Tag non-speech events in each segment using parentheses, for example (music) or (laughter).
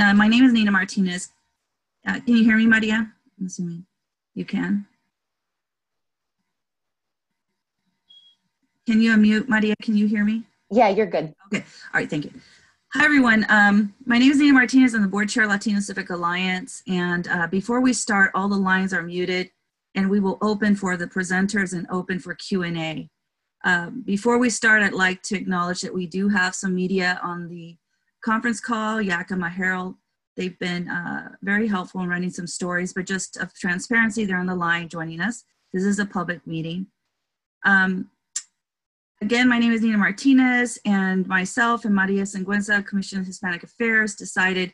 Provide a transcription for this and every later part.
And uh, my name is Nina Martinez. Uh, can you hear me, Maria? I'm assuming you can. Can you unmute, Maria? Can you hear me? Yeah, you're good. Okay. All right. Thank you. Hi, everyone. Um, my name is Nina Martinez. I'm the board chair of Latino Civic Alliance. And uh, before we start, all the lines are muted and we will open for the presenters and open for Q&A. Um, before we start, I'd like to acknowledge that we do have some media on the conference call, Yakima Herald. They've been uh, very helpful in running some stories, but just of transparency, they're on the line joining us. This is a public meeting. Um, again, my name is Nina Martinez, and myself and Maria Sigüenza, Commission of Hispanic Affairs, decided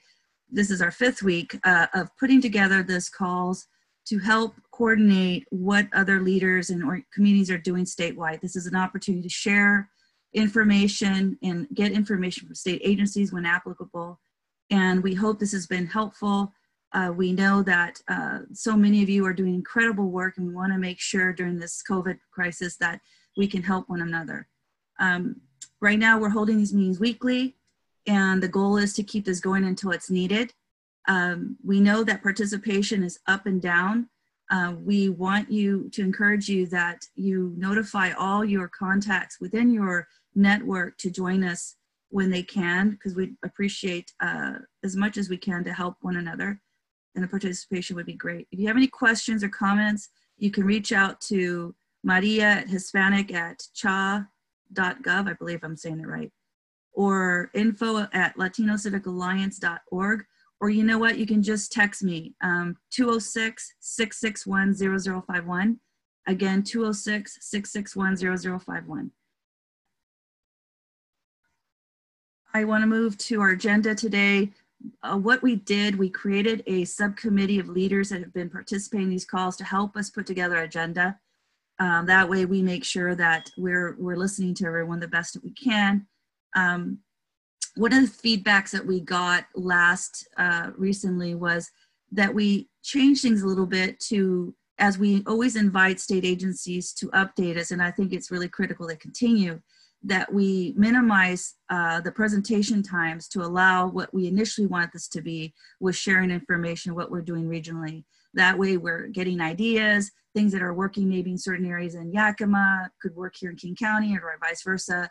this is our fifth week uh, of putting together this calls to help coordinate what other leaders and communities are doing statewide. This is an opportunity to share information and get information from state agencies when applicable. And we hope this has been helpful. Uh, we know that uh, so many of you are doing incredible work and we want to make sure during this COVID crisis that we can help one another. Um, right now we're holding these meetings weekly and the goal is to keep this going until it's needed. Um, we know that participation is up and down. Uh, we want you to encourage you that you notify all your contacts within your network to join us when they can, because we appreciate uh, as much as we can to help one another. And the participation would be great. If you have any questions or comments, you can reach out to Maria at Hispanic at cha.gov. I believe I'm saying it right. Or info at latinocivicalliance.org or you know what, you can just text me, um, 206-661-0051. Again, 206-661-0051. I want to move to our agenda today. Uh, what we did, we created a subcommittee of leaders that have been participating in these calls to help us put together our agenda. Um, that way we make sure that we're, we're listening to everyone the best that we can. Um, one of the feedbacks that we got last uh, recently was that we changed things a little bit to as we always invite state agencies to update us and i think it's really critical to continue that we minimize uh, the presentation times to allow what we initially want this to be with sharing information what we're doing regionally. That way we're getting ideas things that are working maybe in certain areas in yakima could work here in king county or vice versa.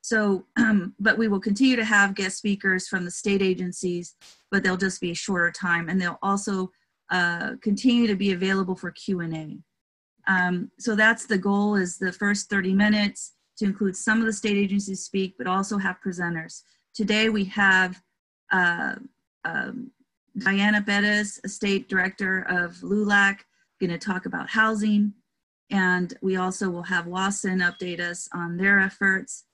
So, um, (clears throat) but we will continue to have guest speakers from the state agencies, but they'll just be a shorter time, and they'll also uh, continue to be available for Q and A. Um, so that's the goal: is the first 30 minutes to include some of the state agencies speak, but also have presenters. Today we have uh, um, Diana Bettis, a state director of LULAC, going to talk about housing. And we also will have WAISN update us on their efforts.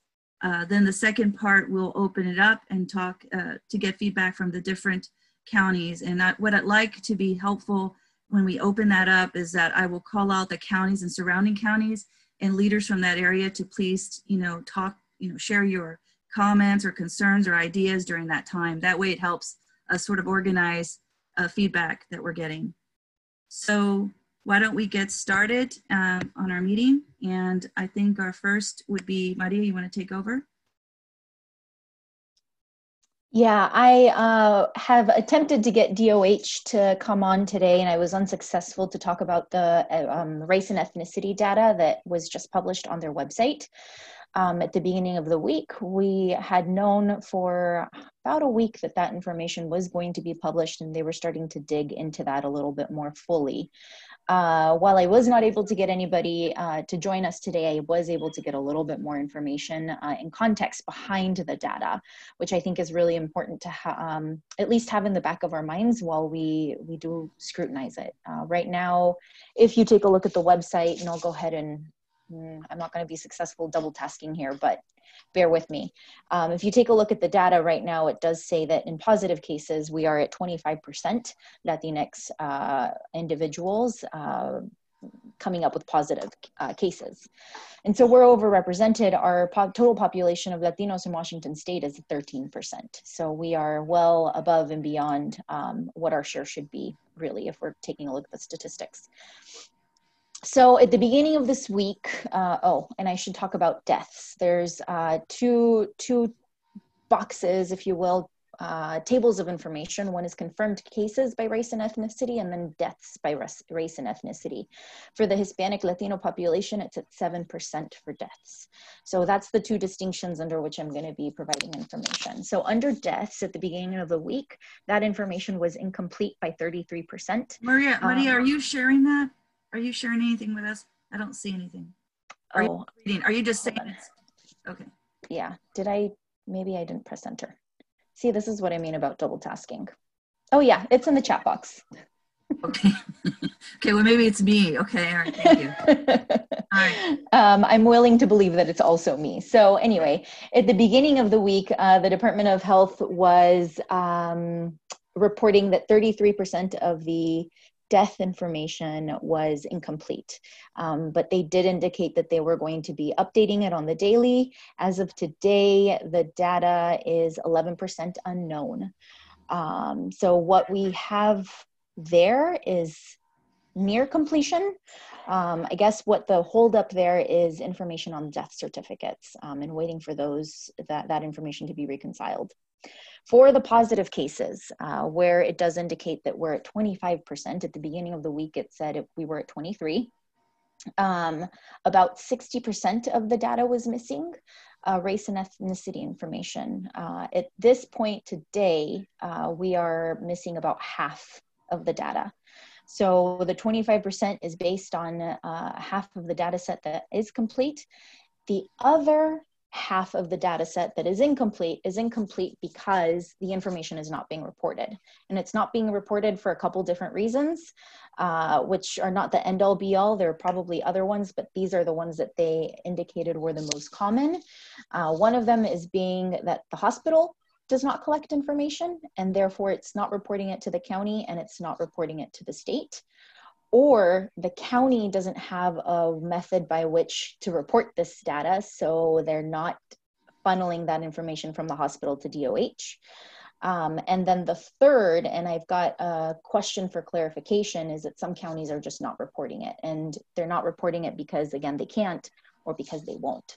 Uh, then the second part, we'll open it up and talk uh, to get feedback from the different counties. And I, what I'd like to be helpful when we open that up is that I will call out the counties and surrounding counties and leaders from that area to please, you know, talk, you know, share your comments or concerns or ideas during that time. That way it helps us sort of organize uh, feedback that we're getting. So why don't we get started um, on our meeting? And I think our first would be Maria, you want to take over? Yeah, I uh, have attempted to get DOH to come on today, and I was unsuccessful to talk about the uh, um, race and ethnicity data that was just published on their website. Um, at the beginning of the week, we had known for about a week that that information was going to be published, and they were starting to dig into that a little bit more fully. Uh, while I was not able to get anybody uh, to join us today, I was able to get a little bit more information uh, and context behind the data, which I think is really important to um, at least have in the back of our minds while we, we do scrutinize it. Uh, right now, if you take a look at the website, and I'll go ahead and mm, I'm not going to be successful double tasking here, but bear with me. Um, if you take a look at the data right now, it does say that in positive cases, we are at 25% Latinx uh, individuals uh, coming up with positive uh, cases. And so we're overrepresented. Our po total population of Latinos in Washington state is 13%. So we are well above and beyond um, what our share should be, really, if we're taking a look at the statistics so at the beginning of this week, uh, oh, and I should talk about deaths. There's uh, two two boxes, if you will, uh, tables of information. One is confirmed cases by race and ethnicity, and then deaths by race, race and ethnicity. For the Hispanic Latino population, it's at 7% for deaths. So that's the two distinctions under which I'm going to be providing information. So under deaths at the beginning of the week, that information was incomplete by 33%. Maria, Maria, Um, are you sharing that? Are you sharing anything with us? I don't see anything. Are you Oh, reading? Are you just saying it's, okay. yeah. Did I, maybe I didn't press enter. See, this is what I mean about double tasking. Oh yeah, it's in the chat box. (laughs) Okay. okay, well, maybe it's me. Okay, all right, thank you. (laughs) right. um, I'm willing to believe that it's also me. So, anyway, at the beginning of the week, uh, the Department of Health was um, reporting that 33% of the death information was incomplete. Um, but they did indicate that they were going to be updating it on the daily. As of today, the data is 11% unknown. Um, so, what we have there is near completion. Um, I guess what the holdup there is information on death certificates um, and waiting for those that, that information to be reconciled. For the positive cases, uh, where it does indicate that we're at 25%, at the beginning of the week it said it, we were at 23. Um, about 60% of the data was missing, uh, race and ethnicity information. Uh, at this point today, uh, we are missing about half of the data. So the 25% is based on uh, half of the data set that is complete. The other half of the data set that is incomplete is incomplete because the information is not being reported. And it's not being reported for a couple different reasons, uh, which are not the end all be all. There are probably other ones, but these are the ones that they indicated were the most common. Uh, one of them is being that the hospital does not collect information and therefore it's not reporting it to the county and it's not reporting it to the state or the county doesn't have a method by which to report this data so they're not funneling that information from the hospital to doh um, and then the third and i've got a question for clarification is that some counties are just not reporting it and they're not reporting it because again they can't or because they won't.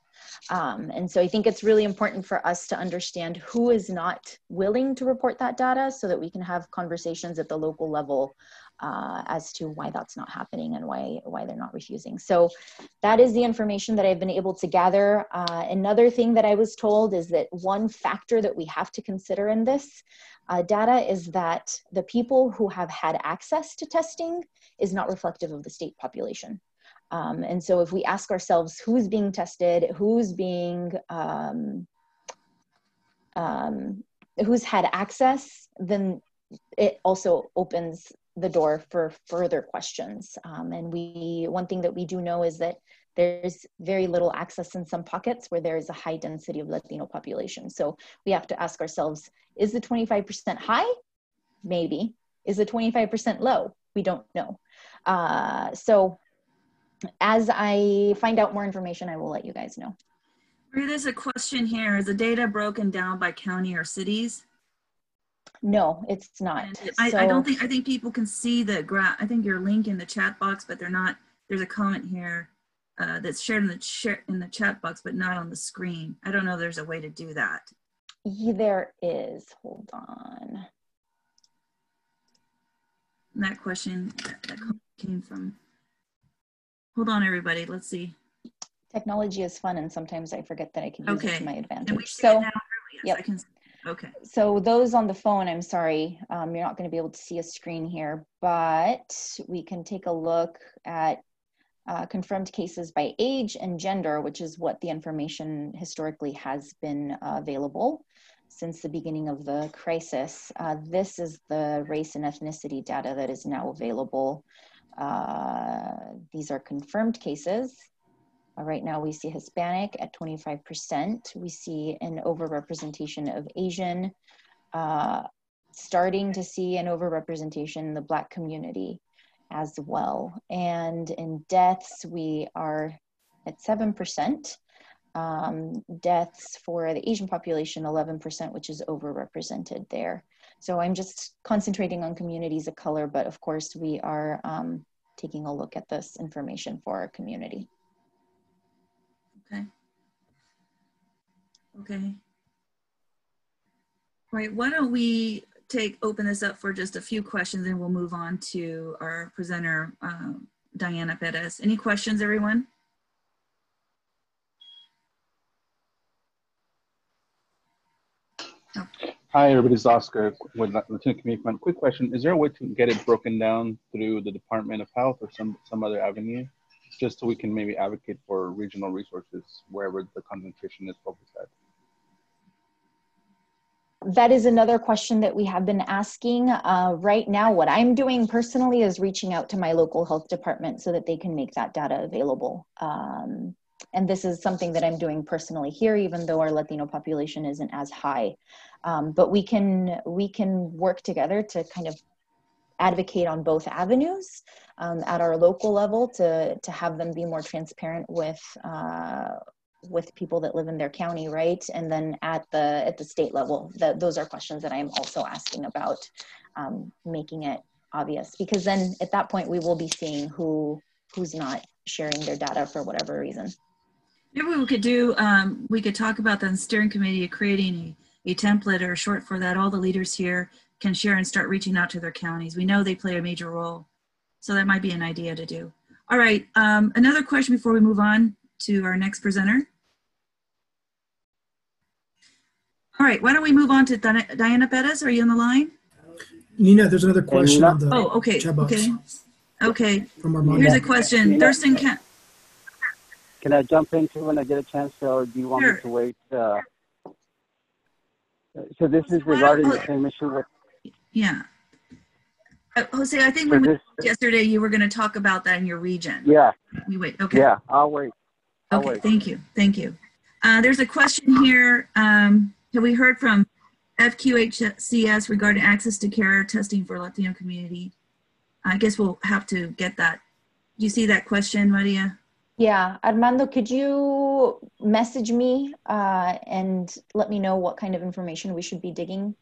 Um, and so I think it's really important for us to understand who is not willing to report that data so that we can have conversations at the local level uh, as to why that's not happening and why, why they're not refusing. So that is the information that I've been able to gather. Uh, another thing that I was told is that one factor that we have to consider in this uh, data is that the people who have had access to testing is not reflective of the state population. Um, and so if we ask ourselves who's being tested, who's being, um, um, who's had access, then it also opens the door for further questions. Um, and we, one thing that we do know is that there's very little access in some pockets where there is a high density of Latino population. So we have to ask ourselves, is the 25% high? Maybe. Is the 25% low? We don't know. Uh, so as I find out more information, I will let you guys know. There's a question here. Is the data broken down by county or cities? No, it's not. I, I don't think, I think people can see the graph. I think your link in the chat box, but they're not, there's a comment here uh, that's shared in the, share, in the chat box, but not on the screen. I don't know if there's a way to do that. Yeah, there is. Hold on. That question that, that came from Hold on, everybody. Let's see. Technology is fun, and sometimes I forget that I can use Okay. it to my advantage. see So? Yes, yep. I can. Okay. so those on the phone, I'm sorry, um, you're not going to be able to see a screen here, but we can take a look at uh, confirmed cases by age and gender, which is what the information historically has been uh, available since the beginning of the crisis. Uh, this is the race and ethnicity data that is now available. Uh, these are confirmed cases. Uh, right now, we see Hispanic at 25%. We see an overrepresentation of Asian, uh, starting to see an overrepresentation in the Black community as well. And in deaths, we are at 7%. Um, deaths for the Asian population, 11%, which is overrepresented there. So I'm just concentrating on communities of color, but of course we are um, taking a look at this information for our community. Okay. Right, why don't we take, open this up for just a few questions and we'll move on to our presenter, um, Diana Perez. Any questions, everyone? Hi, everybody. It's Oscar with Latino Community Fund. Quick question: Is there a way to get it broken down through the Department of Health or some some other avenue, just so we can maybe advocate for regional resources wherever the concentration is focused at? That is another question that we have been asking. Uh, right now, what I'm doing personally is reaching out to my local health department so that they can make that data available. Um, and this is something that I'm doing personally here, even though our Latino population isn't as high. Um, but we can we can work together to kind of advocate on both avenues um, at our local level to to have them be more transparent with uh, with people that live in their county, right? And then at the at the state level, the, those are questions that I'm also asking about um, making it obvious because then at that point we will be seeing who who's not sharing their data for whatever reason. Maybe we could do, um, we could talk about the steering committee creating a, a template or short for that. All the leaders here can share and start reaching out to their counties. We know they play a major role. So that might be an idea to do. All right, um, another question before we move on to our next presenter. All right, why don't we move on to Diana Perez? Are you on the line? Nina, there's another question on the Oh, okay, chat box okay. Okay, from Armando. here's a question. Thurston, can, Can I jump into when I get a chance, or do you want Sure. me to wait? Uh, so this is regarding the same issue with yeah. Uh, Jose, I think so when we, this. yesterday you were going to talk about that in your region. Yeah, We wait, okay. yeah. I'll wait. I'll Okay, wait. thank you, thank you. Uh, there's a question here. Um, have we heard from FQHCS regarding access to care testing for Latino community? I guess we'll have to get that. Do you see that question, Maria? Yeah, Armando, could you message me uh, and let me know what kind of information we should be digging?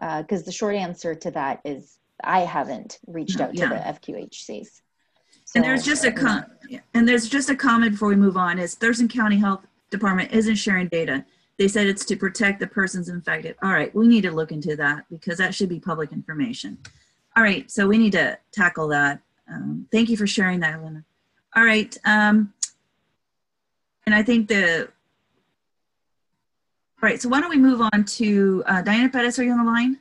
Because the short answer to that is I haven't reached out to yeah. the FQHCs. And there's just a uh, com- and there's just a comment before we move on. Is Thurston County Health Department isn't sharing data. They said it's to protect the persons infected. All right, we need to look into that because that should be public information. All right, so we need to tackle that. Um, thank you for sharing that, Elena. All right, um, and I think the. All right, so why don't we move on to uh, Diana Pettis, Are you on the line?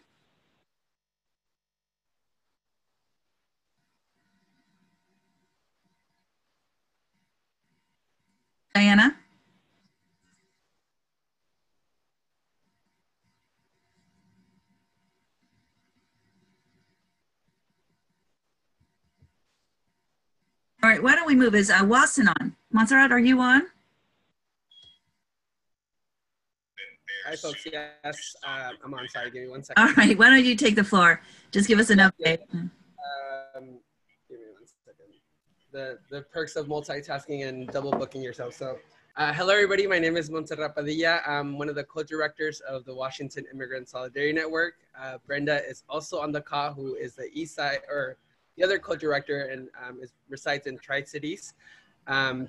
Diana? Right, why don't we move? Is uh, Watson on? Montserrat, are you on? Hi, folks. Yes, uh, I'm on. Sorry, give me one second. All right, why don't you take the floor? Just give us an update. Um, give me one second. The the perks of multitasking and double booking yourself. So, uh, hello, everybody. My name is Montserrat Padilla. I'm one of the co-directors of the Washington Immigrant Solidarity Network. Uh, Brenda is also on the call, who is the East Side or the other co-director and um, is resides in Tri Cities. Um,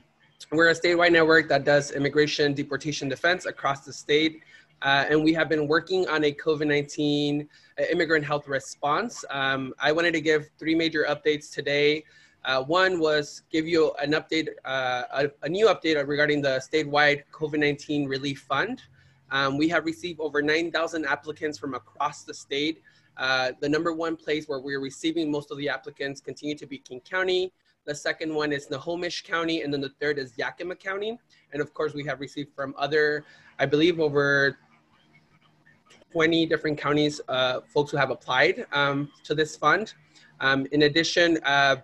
we're a statewide network that does immigration, deportation defense across the state. Uh, and we have been working on a COVID 19 immigrant health response. Um, I wanted to give three major updates today. Uh, one was give you an update, uh, a, a, new update regarding the statewide COVID 19 relief fund. Um, we have received over 9,000 applicants from across the state. Uh, the number one place where we're receiving most of the applicants continue to be King County. The second one is Snohomish County, and then the third is Yakima County. And of course, we have received from other, I believe, over 20 different counties, uh, folks who have applied um, to this fund. Um, in addition, uh,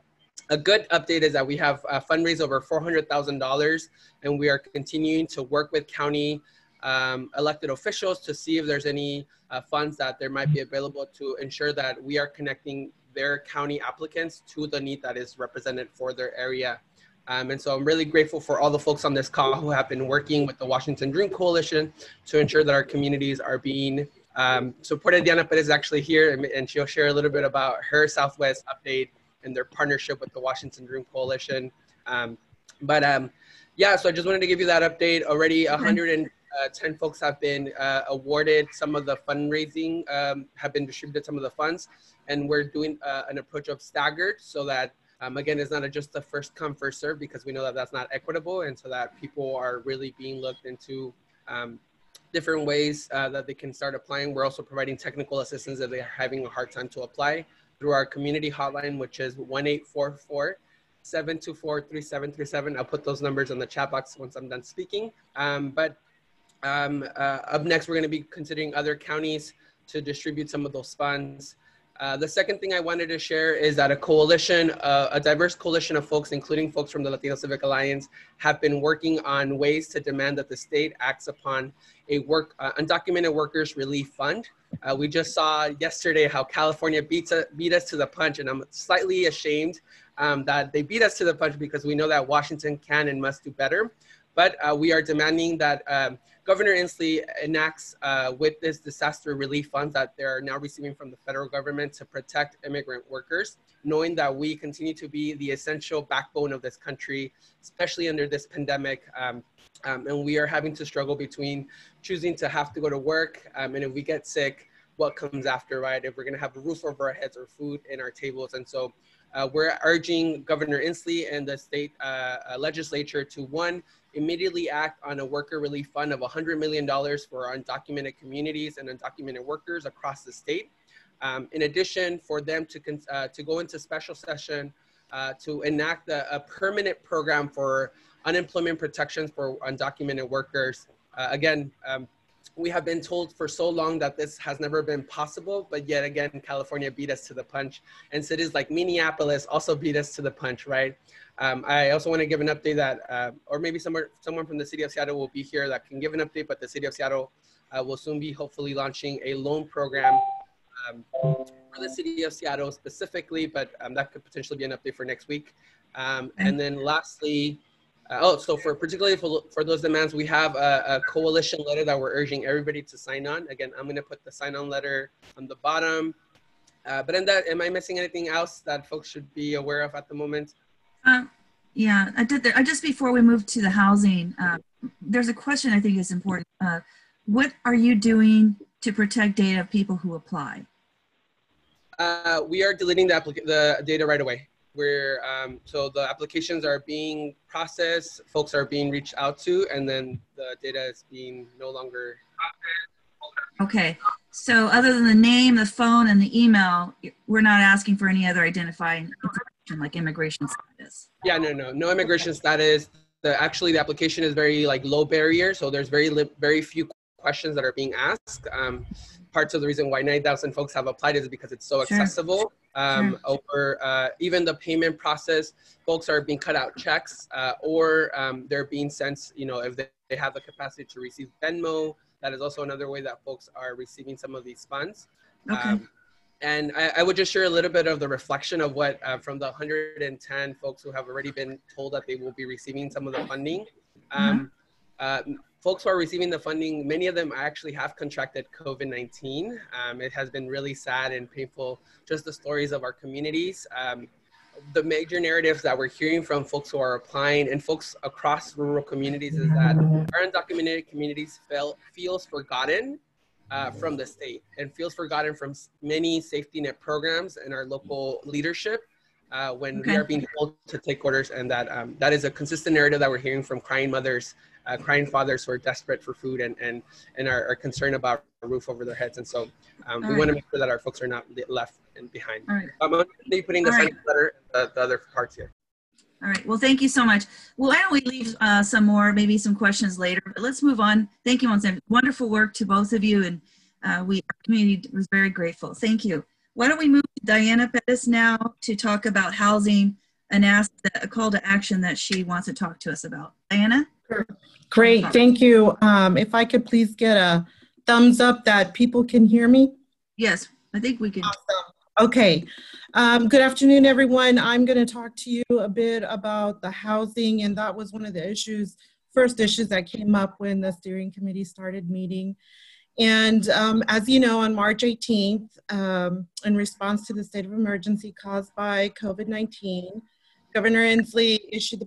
a good update is that we have uh, fundraised over $400,000 and we are continuing to work with county um, elected officials to see if there's any uh, funds that there might be available to ensure that we are connecting their county applicants to the need that is represented for their area. Um, and so I'm really grateful for all the folks on this call who have been working with the Washington Dream Coalition to ensure that our communities are being um, supported. Diana Perez is actually here and, and she'll share a little bit about her Southwest update and their partnership with the Washington Dream Coalition. Um, but um, yeah, so I just wanted to give you that update. Already 100 and uh, 10 folks have been uh, awarded some of the fundraising, um, have been distributed some of the funds, and we're doing uh, an approach of staggered so that, um, again, it's not just the first come, first serve because we know that that's not equitable, and so that people are really being looked into um, different ways uh, that they can start applying. We're also providing technical assistance if they're having a hard time to apply through our community hotline, which is 1844 724 3737. I'll put those numbers in the chat box once I'm done speaking. Um, but um, uh, up next, we're going to be considering other counties to distribute some of those funds. Uh, the second thing I wanted to share is that a coalition, uh, a diverse coalition of folks, including folks from the Latino Civic Alliance, have been working on ways to demand that the state acts upon a work uh, undocumented workers relief fund. Uh, we just saw yesterday how California beats, beat us to the punch, and I'm slightly ashamed um, that they beat us to the punch because we know that Washington can and must do better. But uh, we are demanding that um, Governor Inslee enacts uh, with this disaster relief funds that they're now receiving from the federal government to protect immigrant workers, knowing that we continue to be the essential backbone of this country, especially under this pandemic. Um, um, and we are having to struggle between choosing to have to go to work, um, and if we get sick, what comes after, right? If we're gonna have a roof over our heads or food in our tables. And so uh, we're urging Governor Inslee and the state uh, uh, legislature to one, immediately act on a worker relief fund of $100 million for undocumented communities and undocumented workers across the state. Um, in addition, for them to, uh, to go into special session uh, to enact a, a, permanent program for unemployment protections for undocumented workers. Uh, again, um, we have been told for so long that this has never been possible, but yet again, California beat us to the punch. And cities like Minneapolis also beat us to the punch, right? Um, I also want to give an update that, uh, or maybe somewhere, someone from the city of Seattle will be here that can give an update, but the city of Seattle uh, will soon be hopefully launching a loan program um, for the city of Seattle specifically, but um, that could potentially be an update for next week. Um, and then lastly, uh, oh, so for particularly for, for those demands, we have a, a, coalition letter that we're urging everybody to sign on. Again, I'm going to put the sign on letter on the bottom. Uh, but in that, am I missing anything else that folks should be aware of at the moment? Uh, yeah, I did. There, uh, just before we move to the housing, uh, there's a question I think is important. Uh, what are you doing to protect data of people who apply? Uh, we are deleting the, the data right away where um, so the applications are being processed, folks are being reached out to, and then the data is being no longer. Okay, so other than the name, the phone, and the email, we're not asking for any other identifying information like immigration status. Yeah, no, no, no immigration status. The actually the application is very like low barrier, so there's very very few questions that are being asked. Um, parts of the reason why 9,000 folks have applied is because it's so accessible. Um, sure. Over uh, even the payment process, folks are being cut out checks uh, or um, they're being sent, you know, if they, they have the capacity to receive Venmo, that is also another way that folks are receiving some of these funds. Okay. Um, and I, I, would just share a little bit of the reflection of what uh, from the 110 folks who have already been told that they will be receiving some of the funding. Um, mm-hmm. uh, folks who are receiving the funding, many of them actually have contracted COVID-19. Um, it has been really sad and painful, just the stories of our communities. Um, the major narratives that we're hearing from folks who are applying and folks across rural communities is that our undocumented communities feel, feels forgotten uh, from the state and feels forgotten from many safety net programs and our local leadership uh, when okay. we are being told to take orders and that um, that is a consistent narrative that we're hearing from crying mothers uh, crying fathers who are desperate for food and and and are, are concerned about a roof over their heads. And so um, we right. want to make sure that our folks are not left behind. All right. I'm going to be putting the right. letter, uh, the other parts here. All right. Well, thank you so much. Well, why don't we leave uh, some more, maybe some questions later, but let's move on. Thank you once again. Wonderful work to both of you. And uh, we, our community was very grateful. Thank you. Why don't we move to Diana Pettis now to talk about housing and ask the, a call to action that she wants to talk to us about. Diana? Great, thank you. Um, if I could please get a thumbs up that people can hear me. Yes, I think we can. Awesome. Okay. Um, good afternoon, everyone. I'm going to talk to you a bit about the housing, and that was one of the issues, first issues that came up when the steering committee started meeting. And um, as you know, on March 18th, um, in response to the state of emergency caused by COVID 19, Governor Inslee issued the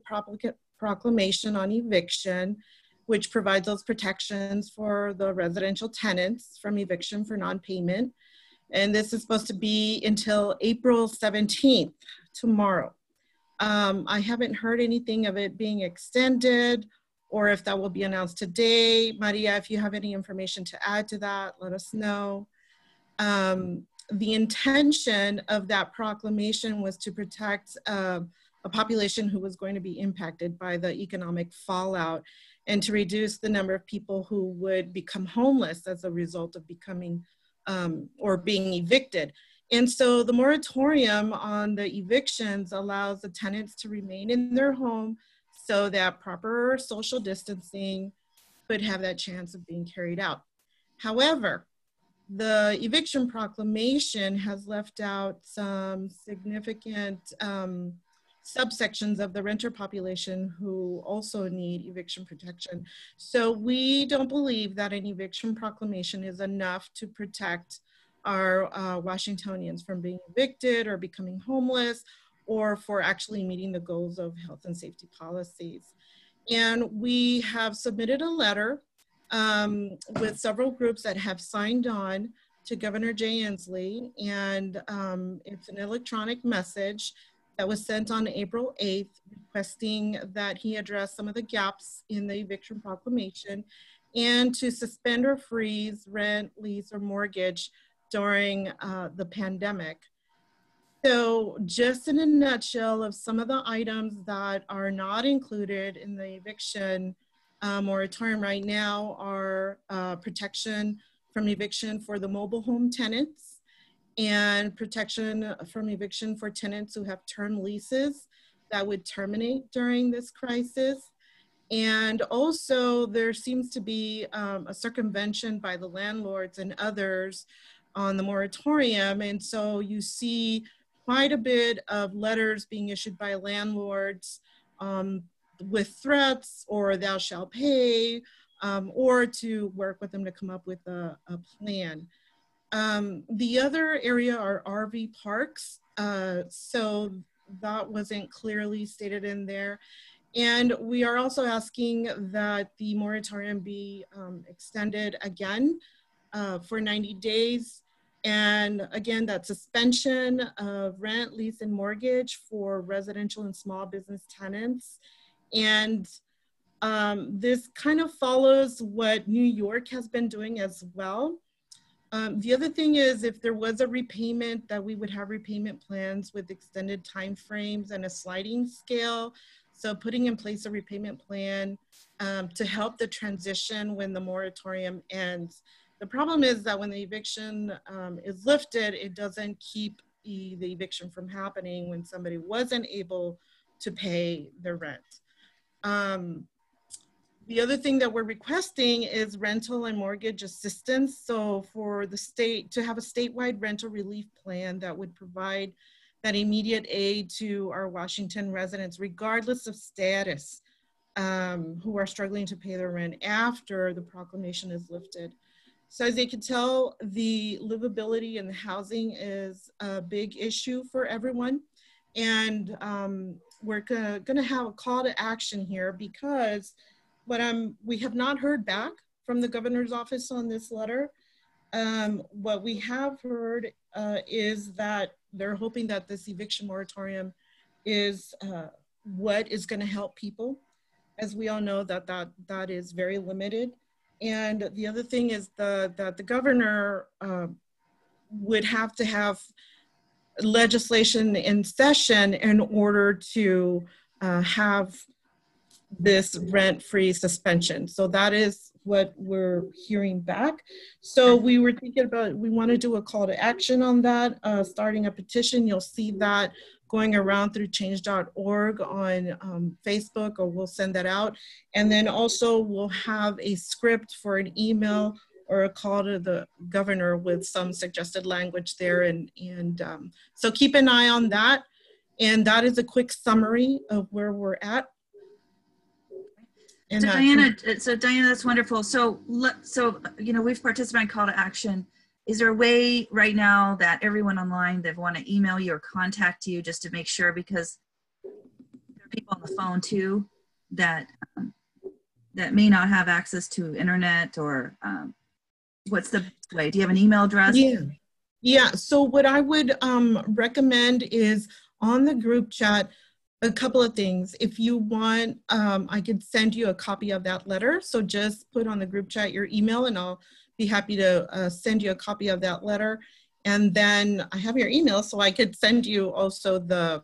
proclamation on eviction, which provides those protections for the residential tenants from eviction for non-payment. And this is supposed to be until April 17th, tomorrow. Um, I haven't heard anything of it being extended or if that will be announced today. Maria, if you have any information to add to that, let us know. Um, the intention of that proclamation was to protect uh, a population who was going to be impacted by the economic fallout and to reduce the number of people who would become homeless as a result of becoming um, or being evicted. And so the moratorium on the evictions allows the tenants to remain in their home so that proper social distancing could have that chance of being carried out. However, the eviction proclamation has left out some significant um, subsections of the renter population who also need eviction protection. So we don't believe that an eviction proclamation is enough to protect our uh, Washingtonians from being evicted or becoming homeless or for actually meeting the goals of health and safety policies. And we have submitted a letter um, with several groups that have signed on to Governor Jay Inslee, and um, it's an electronic message that was sent on April 8th requesting that he address some of the gaps in the eviction proclamation and to suspend or freeze rent, lease, or mortgage during uh, the pandemic. So just in a nutshell of some of the items that are not included in the eviction uh, moratorium right now are uh, protection from eviction for the mobile home tenants and protection from eviction for tenants who have term leases that would terminate during this crisis. And also there seems to be um, a circumvention by the landlords and others on the moratorium. And so you see quite a bit of letters being issued by landlords um, with threats or thou shall pay um, or to work with them to come up with a, a plan. Um, the other area are RV parks. Uh, so that wasn't clearly stated in there. And we are also asking that the moratorium be um, extended again uh, for 90 days and again, that suspension of rent, lease, and mortgage for residential and small business tenants. And um, this kind of follows what New York has been doing as well. Um, the other thing is if there was a repayment that we would have repayment plans with extended time frames and a sliding scale. So putting in place a repayment plan um, to help the transition when the moratorium ends. The problem is that when the eviction um, is lifted, it doesn't keep the, the eviction from happening when somebody wasn't able to pay their rent. Um, the other thing that we're requesting is rental and mortgage assistance. So for the state to have a statewide rental relief plan that would provide that immediate aid to our Washington residents, regardless of status, um, who are struggling to pay their rent after the proclamation is lifted. So as you can tell, the livability and the housing is a big issue for everyone. And um, we're gonna, gonna have a call to action here because what I'm, we have not heard back from the governor's office on this letter. Um, what we have heard uh, is that they're hoping that this eviction moratorium is uh, what is gonna help people. As we all know that that, that is very limited. And the other thing is the, that the governor uh, would have to have legislation in session in order to uh, have this rent-free suspension. So that is what we're hearing back. So we were thinking about, we want to do a call to action on that, uh, starting a petition. You'll see that going around through change.org on um, Facebook, or we'll send that out. And then also we'll have a script for an email or a call to the governor with some suggested language there. And, and um, so keep an eye on that. And that is a quick summary of where we're at. So uh, Diana, so Diana, that's wonderful. So, so you know, we've participated in call to action is there a way right now that everyone online that want to email you or contact you just to make sure because there are people on the phone too that um, that may not have access to internet or um, what's the way? Do you have an email address? Yeah. Yeah. So what I would um, recommend is on the group chat, a couple of things. If you want, um, I could send you a copy of that letter. So just put on the group chat your email and I'll be happy to uh, send you a copy of that letter. And then I have your email, so I could send you also the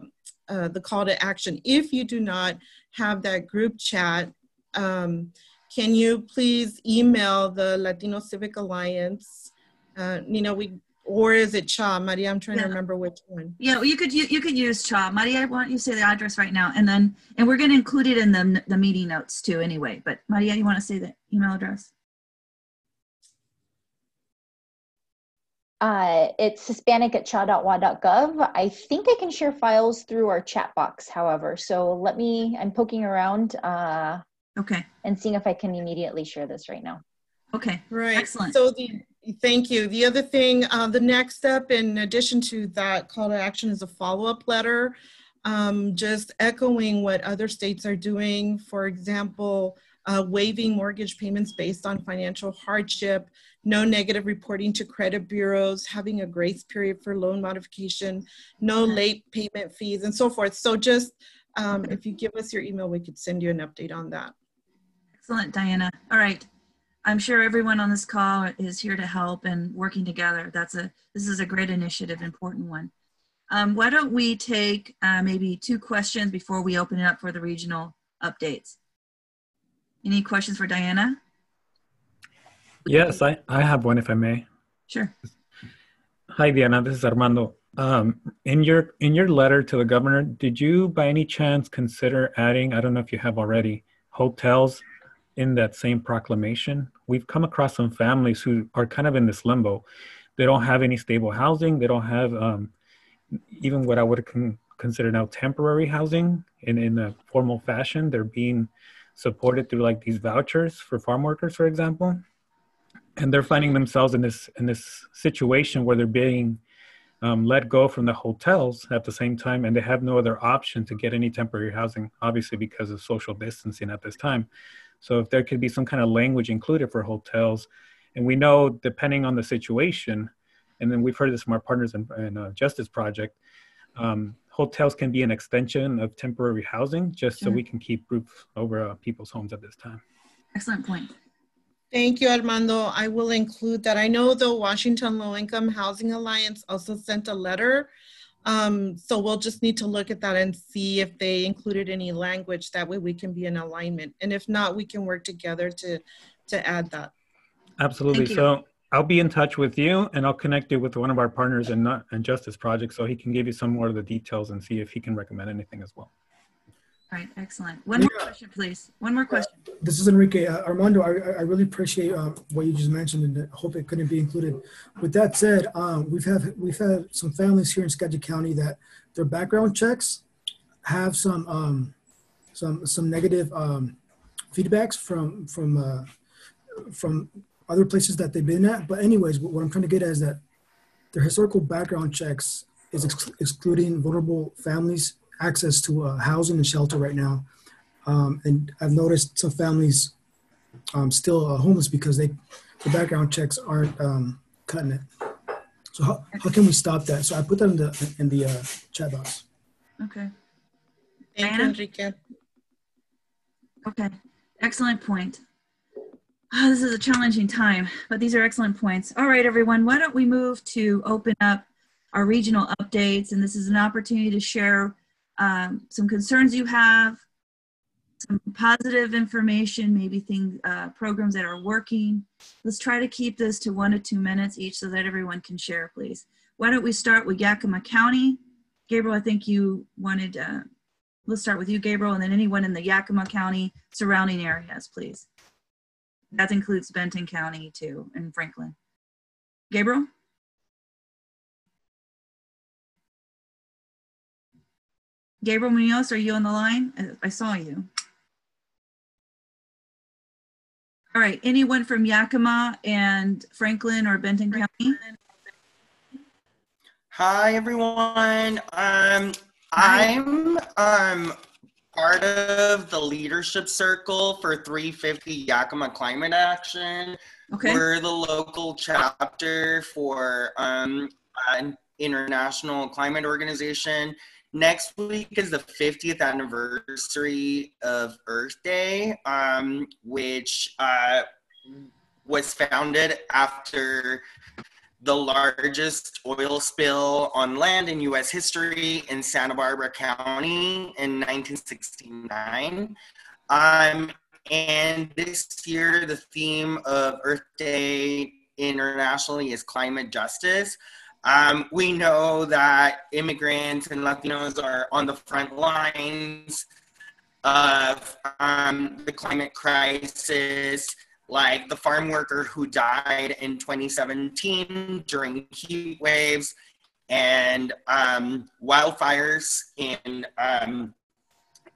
uh, the call to action. If you do not have that group chat, um, can you please email the Latino Civic Alliance? Uh, you know, we or is it Cha? Maria, I'm trying Yeah. to remember which one. Yeah, well, you could you, you could use Cha. Maria, why don't you say the address right now, and then and we're going to include it in the the meeting notes too, anyway. But Maria, you want to say the email address? Uh, it's Hispanic at cha.wa.gov. I think I can share files through our chat box, however. So let me, I'm poking around uh, Okay. and seeing if I can immediately share this right now. Okay. Right. Excellent. So the thank you. The other thing, uh, the next step, in addition to that call to action, is a follow up letter, um, just echoing what other states are doing. For example, uh, waiving mortgage payments based on financial hardship, no negative reporting to credit bureaus, having a grace period for loan modification, no late payment fees, and so forth. So just um, if you give us your email, we could send you an update on that. Excellent, Diana. All right. I'm sure everyone on this call is here to help and working together. That's a this is a great initiative, important one. Um, why don't we take uh, maybe two questions before we open it up for the regional updates? Any questions for Diana? Yes, I, I have one if I may. Sure. Hi, Diana. This is Armando. Um, in your in your letter to the governor, did you by any chance consider adding? I don't know if you have already hotels in that same proclamation. We've come across some families who are kind of in this limbo. They don't have any stable housing. They don't have um, even what I would con- consider now temporary housing in in a formal fashion. They're being supported through like these vouchers for farm workers, for example and they're finding themselves in this in this situation where they're being um, let go from the hotels at the same time, and they have no other option to get any temporary housing, obviously because of social distancing at this time. So if there could be some kind of language included for hotels, and we know depending on the situation, and then we've heard this from our partners in, in uh, Justice Project, um, hotels can be an extension of temporary housing, just so Sure. we can keep roof over uh, people's homes at this time. Excellent point. Thank you, Armando. I will include that. I know the Washington Low Income Housing Alliance also sent a letter. Um, so we'll just need to look at that and see if they included any language. That way we can be in alignment. And if not, we can work together to, to add that. Absolutely. So I'll be in touch with you and I'll connect you with one of our partners in, uh, in Justice Project so he can give you some more of the details and see if he can recommend anything as well. All right. Excellent. One more Yeah. question, please. One more question. This is Enrique. Uh, Armando, I, I- really appreciate uh, what you just mentioned and I hope it couldn't be included. With that said, um, we've have we've had some families here in Skagit County that their background checks have some um, some some negative um, feedbacks from from uh, from other places that they've been at. But anyways, what what I'm trying to get at is that their historical background checks is ex- excluding vulnerable families access to uh, housing and shelter right now. Um, and I've noticed some families um, still uh, homeless because they the background checks aren't um, cutting it. So how, how can we stop that? So I put that in the in the uh, chat box. Okay. Thank you, Enrique. Okay, excellent point. Ah, this is a challenging time, but these are excellent points. All right, everyone, why don't we move to open up our regional updates? And this is an opportunity to share um, some concerns you have, some positive information, maybe things, uh, programs that are working. Let's try to keep this to one to two minutes each so that everyone can share, please. Why don't we start with Yakima County? Gabriel, I think you wanted, uh, let's start with you, Gabriel, and then anyone in the Yakima County surrounding areas, please. That includes Benton County too, and Franklin. Gabriel? Gabriel Munoz, are you on the line? Uh, I saw you. All right, anyone from Yakima and Franklin or Benton County? Hi everyone. Um, Hi. I'm um part of the leadership circle for 350 Yakima Climate Action. Okay. We're the local chapter for um, an international climate organization. Next week is the 50th anniversary of Earth Day, um, which uh, was founded after the largest oil spill on land in US history in Santa Barbara County in 1969. Um, and this year, the theme of Earth Day internationally is climate justice. Um, we know that immigrants and Latinos are on the front lines of um, the climate crisis like the farm worker who died in 2017 during heat waves and um, wildfires in um,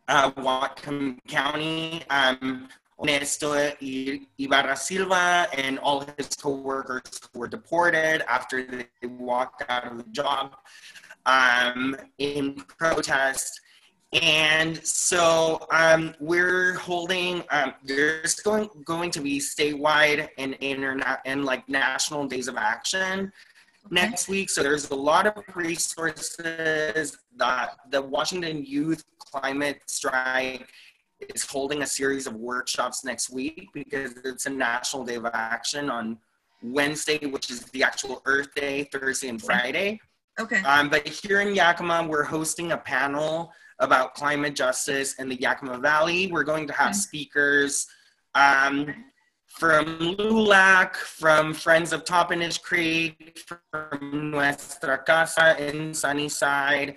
uh, Whatcom County. Um, Honesto Ibarra Silva and all his coworkers were deported after they walked out of the job um, in protest and so um, we're holding, um, there's going, going to be statewide and internet and like national days of action next week. So there's a lot of resources that the Washington Youth Climate Strike is holding a series of workshops next week because it's a national day of action on Wednesday, which is the actual Earth Day, Thursday and Friday. Okay. Um, but here in Yakima, we're hosting a panel about climate justice in the Yakima Valley. We're going to have Okay. speakers um, from LULAC, from Friends of Toppenish Creek, from Nuestra Casa in Sunnyside,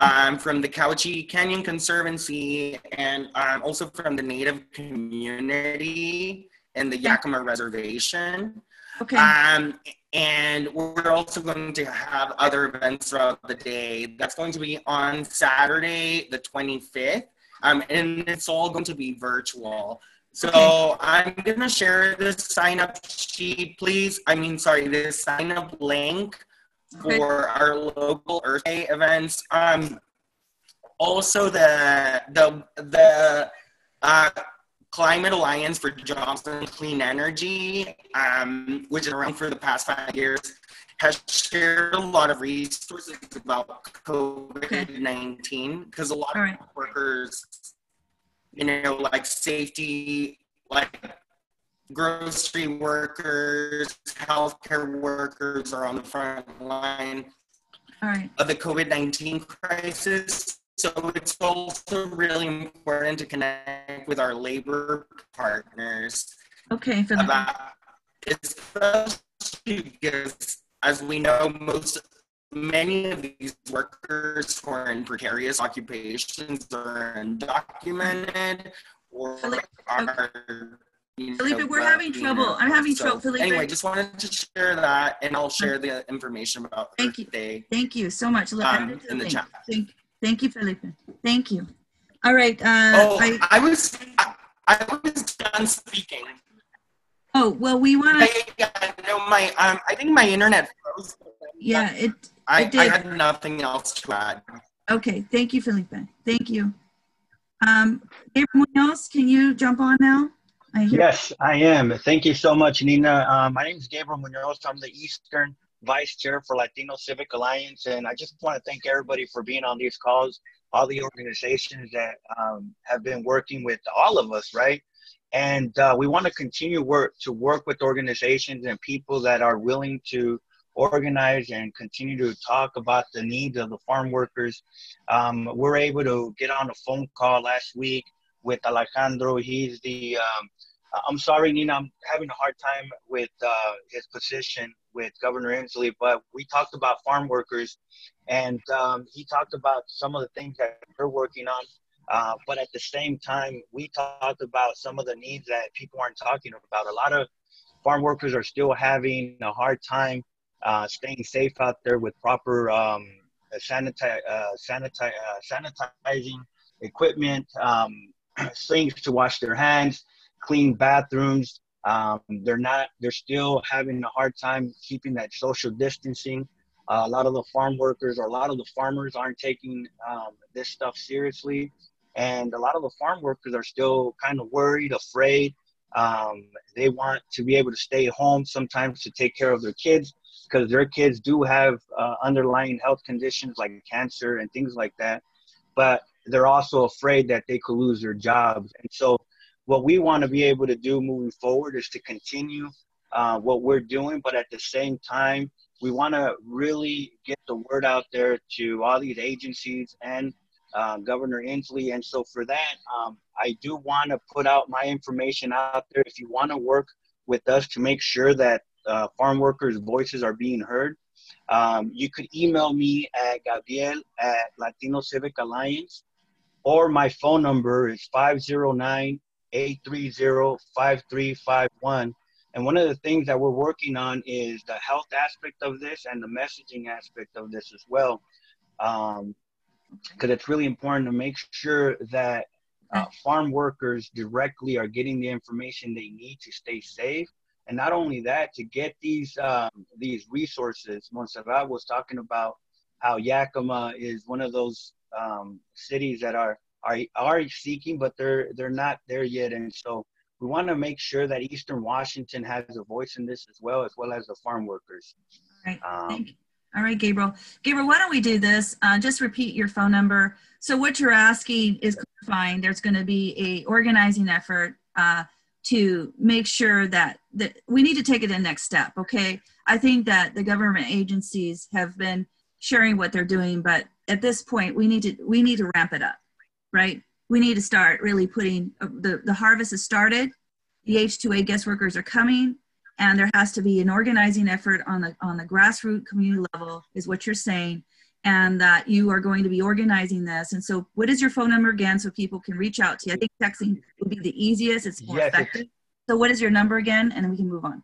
um, from the Cowiche Canyon Conservancy, and um, also from the Native community and the Yakima Reservation. Okay. Um, and we're also going to have other events throughout the day. That's going to be on Saturday, the 25th. Um, and it's all going to be virtual. So Okay. I'm going to share this sign up sheet, please. I mean, sorry, this sign up link. For our local Earth Day events. Um, also, the the the uh, Climate Alliance for Jobs and Clean Energy, um, which is around for the past five years, has shared a lot of resources about COVID 19 because a lot All of workers, you know, like safety, like grocery workers, healthcare workers are on the front line right. of the COVID 19 crisis. So it's also really important to connect with our labor partners Okay. Philip. about, especially because, as we know, most many of these workers who are in precarious occupations are undocumented or are. You Felipe, we're having trouble. I'm having so trouble, Felipe. Anyway, just wanted to share that, and I'll share the information about Thank Earth you. Day Thank you so much. Look, Um, add it to in the chat. Thank, thank you, Felipe. Thank you. All right. Uh, Oh, I, I was I, I was done speaking. oh, well, we want to, I, yeah, no, my um, I think my internet froze. yeah, it, I, it I had nothing else to add. Okay. Thank you, Felipe. Thank you. Um, Gabriel Munoz, can you jump on now? I Yes, I am. Thank you so much, Nina. Uh, my name is Gabriel Munoz. I'm the Eastern Vice Chair for Latino Civic Alliance, and I just want to thank everybody for being on these calls, all the organizations that um, have been working with all of us, right? And uh, we want to continue work to work with organizations and people that are willing to organize and continue to talk about the needs of the farm workers. Um, we're able to get on a phone call last week with Alejandro. He's the um, I'm sorry, Nina. I'm having a hard time with uh, his position with Governor Inslee, but we talked about farm workers, and um, he talked about some of the things that we're working on. Uh, but at the same time, we talked about some of the needs that people aren't talking about. A lot of farm workers are still having a hard time uh, staying safe out there with proper um, sanitize, uh, sanitize, uh, sanitizing equipment, um, things to wash their hands clean bathrooms. Um, they're not. They're still having a hard time keeping that social distancing. Uh, a lot of the farm workers or a lot of the farmers aren't taking um, this stuff seriously. and a lot of the farm workers are still kind of worried, afraid. Um, they want to be able to stay home sometimes to take care of their kids because their kids do have uh, underlying health conditions like cancer and things like that. But they're also afraid that they could lose their jobs. And so, what we want to be able to do moving forward is to continue uh, what we're doing, but at the same time, we want to really get the word out there to all these agencies and uh, Governor Inslee. And so, for that, um, I do want to put out my information out there. If you want to work with us to make sure that uh, farm workers' voices are being heard, um, you could email me at Gabriel at Latino Civic Alliance, or my phone number is 509 830 5351. And one of the things that we're working on is the health aspect of this and the messaging aspect of this as well. Um, because it's really important to make sure that uh, farm workers directly are getting the information they need to stay safe. And not only that, to get these um, these resources. Montserrat was talking about how Yakima is one of those um, cities that are are are seeking, but they're they're not there yet. And so we want to make sure that Eastern Washington has a voice in this as well, as well as the farm workers. All right. Um, Thank you. All right, Gabriel. Gabriel, why don't we do this? Uh, just repeat your phone number. So what you're asking is clarifying. There's going to be a organizing effort uh, to make sure that that we need to take it the next step. Okay, I think that the government agencies have been sharing what they're doing, but at this point, we need to we need to ramp it up, right? We need to start really putting uh, the the harvest has started. The H2A guest workers are coming and there has to be an organizing effort on the on the grassroots community level is what you're saying and that you are going to be organizing this and so what is your phone number again so people can reach out to you i think texting would be the easiest it's more yes, effective so what is your number again and we can move on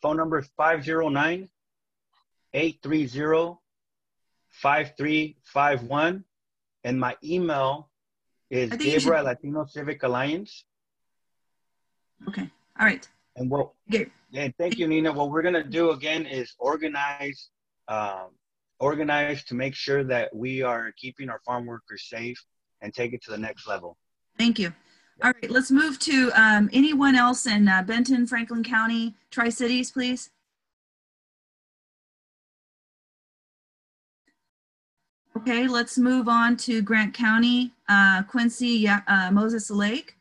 phone number is 509 830 5351 and my email is Gabriel should... Latino Civic Alliance. Okay. All right. And what? Okay. And thank you, Nina. What we're gonna do again is organize, um, organize to make sure that we are keeping our farm workers safe and take it to the next level. Thank you. All right, let's move to um, anyone else in uh, Benton, Franklin County, Tri Cities, please. Okay, let's move on to Grant County, uh, Quincy, uh, Moses Lake.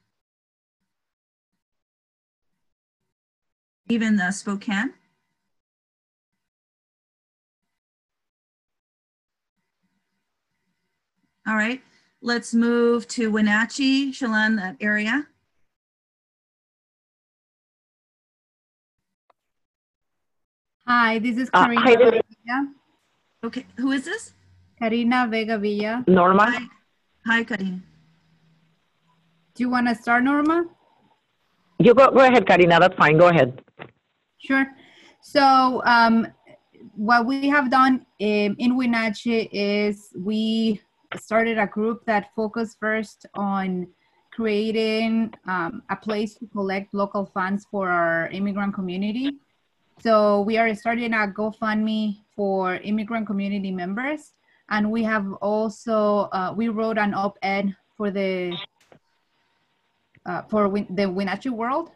even the Spokane. All right, let's move to Wenatchee, Chelan, that area. Hi, this is Karina. Uh, hi, Villa. Okay, who is this? Karina Vega Villa. Norma. Hi, hi Karina. Do you want to start, Norma? You go, go ahead, Karina. That's fine. Go ahead. Sure. So um, what we have done in, in Wenatchee is we started a group that focused first on creating um, a place to collect local funds for our immigrant community. So we are starting a GoFundMe for immigrant community members. And we have also, uh, we wrote an op-ed for the, uh, for win the Wenatchee World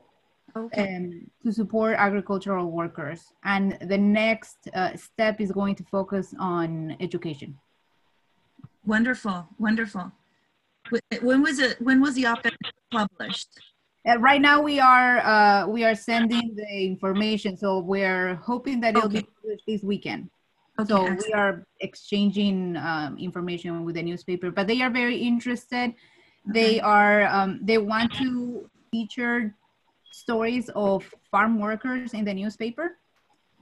okay. um, to support agricultural workers. And the next uh, step is going to focus on education. Wonderful, wonderful. When was it? When was the op-ed published? Uh, right now, we are uh, we are sending the information, so we're hoping that it'll be published this weekend. Okay, so excellent. we are exchanging um, information with the newspaper, but they are very interested. Okay. They are um, they want to feature stories of farm workers in the newspaper.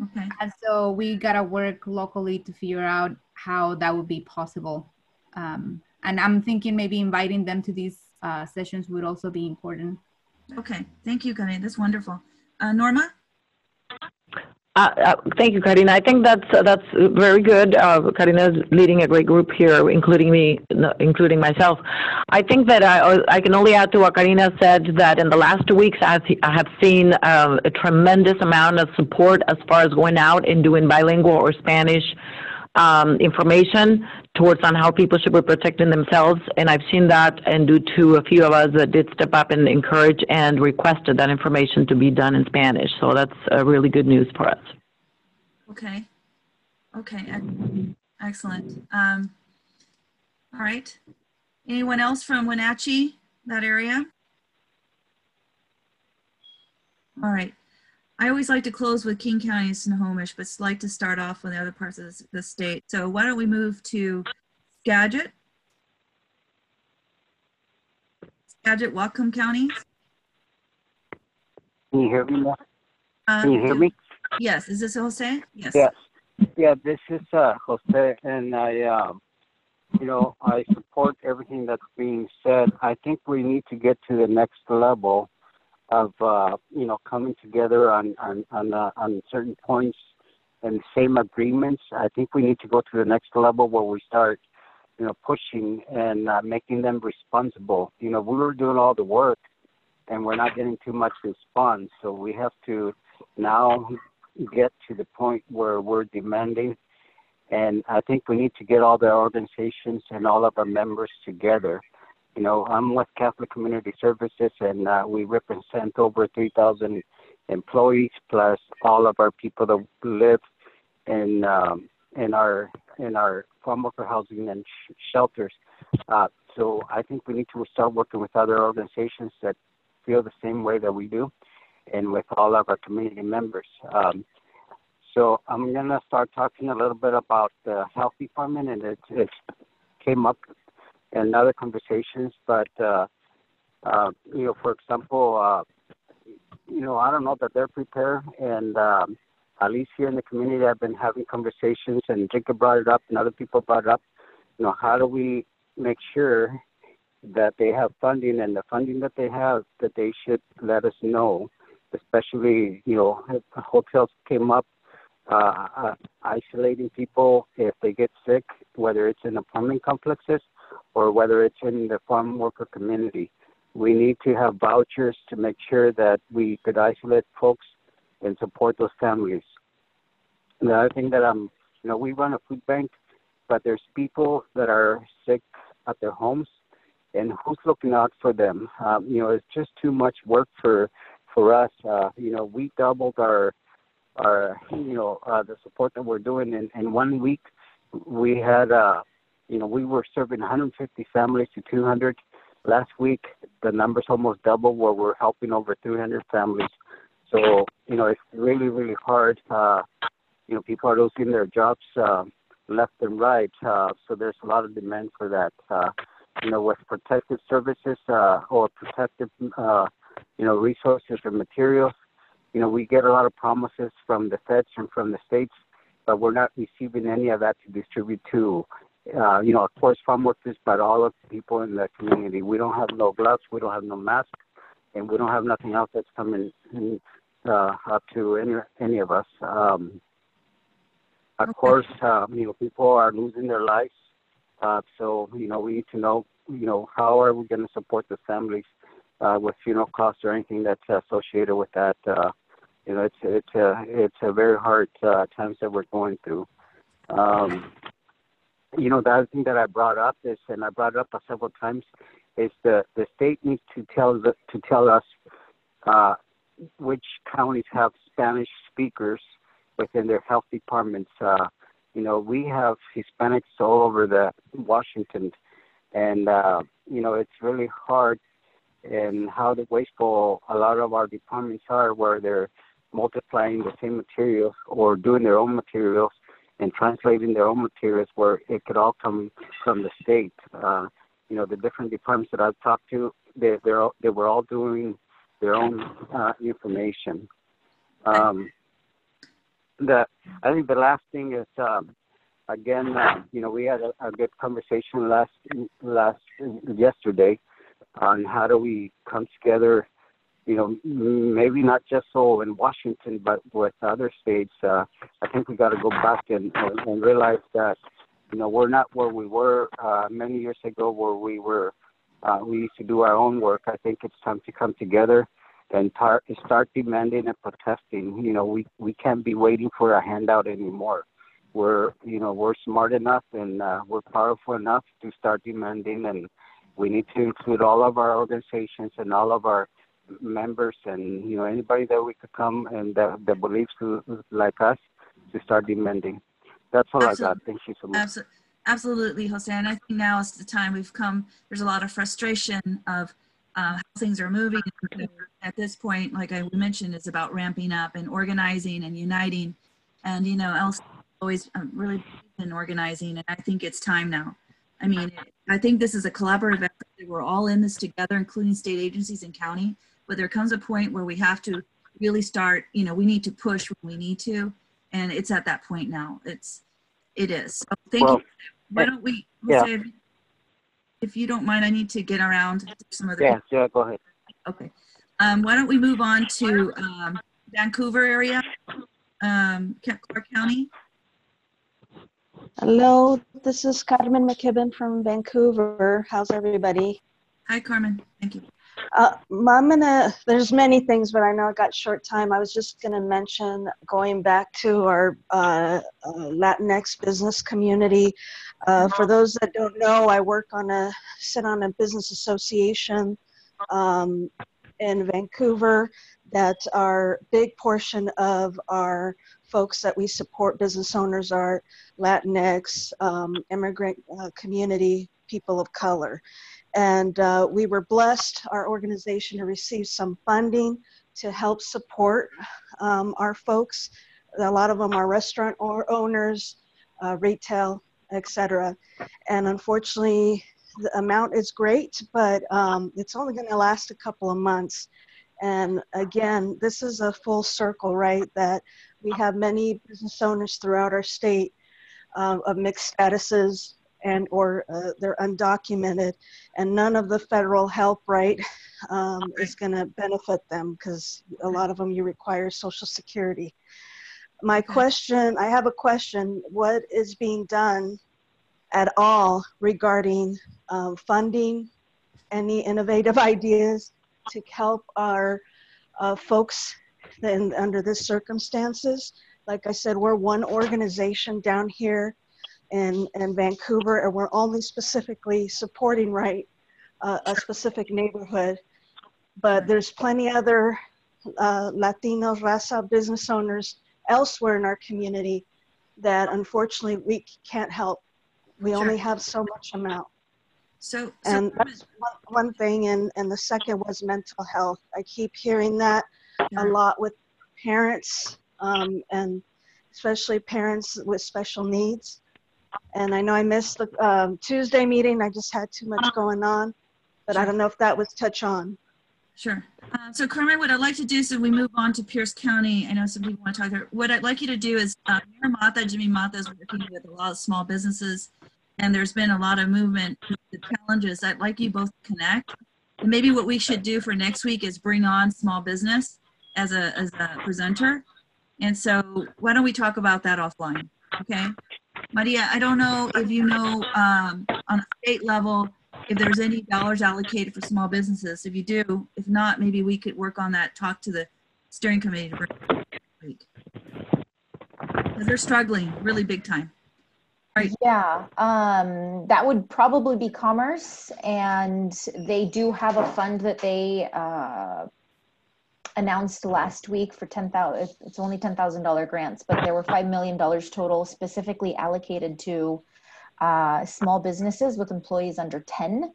Okay. And so we got to work locally to figure out how that would be possible. Um, and I'm thinking maybe inviting them to these uh, sessions would also be important. Okay, thank you, Karen. That's wonderful. Uh, Norma? Uh, uh, thank you, Karina. I think that's uh, that's very good. Karina is leading a great group here, including me, including myself. I think that I, I can only add to what Karina said that in the last two weeks I've, I have seen um, a tremendous amount of support as far as going out and doing bilingual or Spanish um, information towards on how people should be protecting themselves. And I've seen that and due to a few of us that did step up and encourage and requested that information to be done in Spanish. So that's uh, really good news for us. Okay. Okay. Excellent. Um, all right. Anyone else from Wenatchee, that area? All right. I always like to close with King County and Snohomish, but like to start off with the other parts of the- state. So why don't we move to Skagit? Skagit, Whatcom County? Can you hear me now? Uh, Can you hear me? Yes, is this Jose? Yes. Yes. Yeah, this is uh, Jose, and I, um, you know, I support everything that's being said. I think we need to get to the next level of, uh, you know, coming together on on on, uh, on certain points and same agreements. I think we need to go to the next level where we start, you know, pushing and uh, making them responsible. You know, we were doing all the work, and we're not getting too much response. So we have to now get to the point where we're demanding. And I think we need to get all the organizations and all of our members together. You know, I'm with Catholic Community Services, and uh, we represent over 3,000 employees, plus all of our people that live in um, in our in our farm worker housing and sh- shelters. Uh, so I think we need to start working with other organizations that feel the same way that we do and with all of our community members. Um, so I'm gonna start talking a little bit about the health department, and it, it came up in other conversations. But uh, uh, you know, for example, uh, you know, I don't know that they're prepared, and um, at least here in the community, I've been having conversations, and Jacob brought it up, and other people brought it up. You know, how do we make sure that they have funding, and the funding that they have, that they should let us know especially you know hotels came up uh, uh, isolating people if they get sick whether it's in apartment complexes or whether it's in the farm worker community we need to have vouchers to make sure that we could isolate folks and support those families the other thing that i'm you know we run a food bank but there's people that are sick at their homes and who's looking out for them um, you know it's just too much work for for us. Uh, you know, we doubled our our you know uh, the support that we're doing in, in one week. We had uh, you know we were serving 150 families to 200. Last week the numbers almost double where we're helping over 300 families. So you know it's really really hard. Uh, you know people are losing their jobs uh, left and right. Uh, so there's a lot of demand for that. Uh, you know with protective services uh, or protective uh, you know, resources or materials. You know, we get a lot of promises from the feds and from the states, but we're not receiving any of that to distribute to, uh, you know, of course, farm workers, but all of the people in the community. We don't have no gloves, we don't have no masks, and we don't have nothing else that's coming in, uh, up to any any of us. Um, of Okay. course, um, you know, people are losing their lives. Uh, so, you know, we need to know, you know, how are we going to support the families uh, with funeral costs or anything that's associated with that. Uh, you know, it's it's a it's a very hard uh, times that we're going through. Um, you know, the other thing that I brought up is, and I brought it up several times, is the the state needs to tell the, to tell us uh, which counties have Spanish speakers within their health departments. Uh, you know, we have Hispanics all over the Washington, and uh, you know, it's really hard and how the wasteful a lot of our departments are, where they're multiplying the same materials or doing their own materials and translating their own materials, where it could all come from the state. Uh, you know, the different departments that I've talked to, they they're all, they were all doing their own uh, information. Um, the I think the last thing is um, again, uh, you know, we had a, a good conversation last last yesterday on how do we come together, you know, maybe not just so in Washington, but with other states. Uh, I think we got to go back and, and, and realize that, you know, we're not where we were uh, many years ago, where we were, uh, we used to do our own work. I think it's time to come together and tar- start demanding and protesting. You know, we we can't be waiting for a handout anymore. we're you know we're smart enough and uh, we're powerful enough to start demanding and we need to include all of our organizations and all of our members and you know anybody that we could come and that, that believes to, like us to start demanding that's all Absolutely. i got thank you so much Absolutely. Absolutely, Jose. And I think now is the time we've come. There's a lot of frustration of uh, how things are moving. At this point, like I mentioned, it's about ramping up and organizing and uniting. And, you know, else always uh, really been organizing. And I think it's time now. I mean, I think this is a collaborative effort. We're all in this together, including state agencies and county. But there comes a point where we have to really start, you know, we need to push when we need to. And it's at that point now. It's, it is. So thank Well, you. Why don't we, yeah. Jose, if- if you don't mind, I need to get around to some other. yeah yeah go ahead Okay. Um, why don't we move on to um, Vancouver area, um, Ca- Clark County? Hello, this is Carmen McKibben from Vancouver. How's everybody? Hi, Carmen. Thank you. Uh, I'm gonna, there's many things, but I know I got short time. I was just gonna mention going back to our uh, uh, Latinx business community. Uh, for those that don't know, I work on a, sit on a business association um, in Vancouver that our big portion of our folks that we support, business owners are Latinx, um, immigrant uh, community, people of color. And uh, we were blessed, our organization, to receive some funding to help support um, our folks. A lot of them are restaurant or owners, uh, retail, etc. And unfortunately, the amount is great, but um, it's only going to last a couple of months. And again, this is a full circle, right? That we have many business owners throughout our state uh, of mixed statuses and or uh, they're undocumented and none of the federal help right um, is going to benefit them because a lot of them you require social security. My question i have a question what is being done at all regarding um, funding any innovative (laughs) ideas to help our uh, folks in, under this circumstances? Like i said we're one organization down here in, in Vancouver, and we're only specifically supporting right uh, a specific neighborhood. But there's plenty other uh, Latino raza business owners elsewhere in our community that unfortunately we can't help. We only have so much amount. So, so And that's one, one thing, and, and the second was mental health. I keep hearing that a lot with parents, um, and especially parents with special needs. And I know I missed the um, Tuesday meeting. I just had too much going on, but I don't know if that was touch on. Sure. Uh, so Carmen, what I'd like to do is we move on to Pierce County. I know some people want to talk there. What I'd like you to do is uh, Mayor Mata, Jimmy Mata is working with a lot of small businesses and there's been a lot of movement. The challenges, I'd like you both to connect. And maybe what we should do for next week is bring on small business as a, as a presenter. And so why don't we talk about that offline? Okay. Maria, I don't know if you know um, on a state level if there's any dollars allocated for small businesses. If you do, if not, maybe we could work on that. Talk to the steering committee to bring they're struggling really big time. Right. Yeah, um, that would probably be commerce, and they do have a fund that they uh, announced last week for ten thousand. It's only ten thousand dollar grants, but there were five million dollars total specifically allocated to uh, small businesses with employees under ten.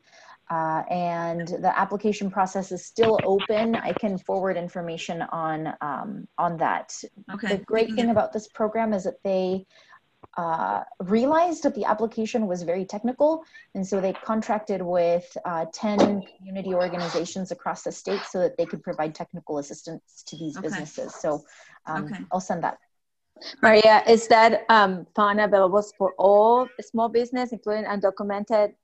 Uh, and the application process is still open. I can forward information on um, on that. Okay. The great thing about this program is that they uh, realized that the application was very technical, and so they contracted with uh, 10 community organizations across the state so that they could provide technical assistance to these Okay. businesses. So um, Okay. I'll send that. Maria, is that um, fund available for all small business, including undocumented?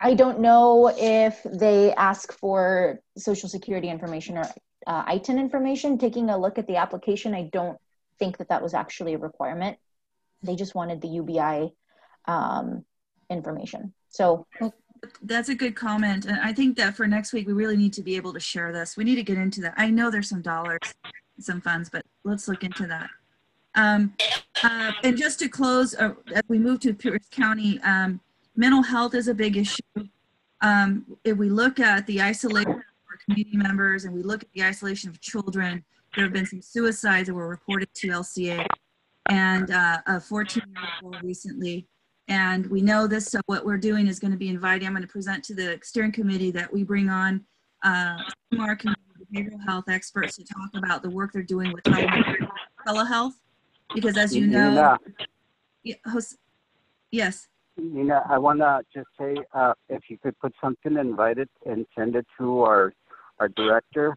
I don't know if they ask for social security information or uh, ITIN information. Taking a look at the application, I don't think that that was actually a requirement. They just wanted the UBI um, information. So That's a good comment. And I think that for next week, we really need to be able to share this. We need to get into that. I know there's some dollars, some funds, but let's look into that. Um, uh, and just to close, uh, as we move to Pierce County, um, mental health is a big issue. Um, if we look at the isolation of our community members and we look at the isolation of children, there have been some suicides that were reported to LCA and uh, a 14 year old recently. And we know this, so what we're doing is going to be inviting, I'm going to present to the steering committee that we bring on uh, some of our community behavioral health experts to talk about the work they're doing with tele- telehealth. Because as you know, Nina, host- yes, Nina, I want to just say uh, if you could put something, invite it, and send it to our our director.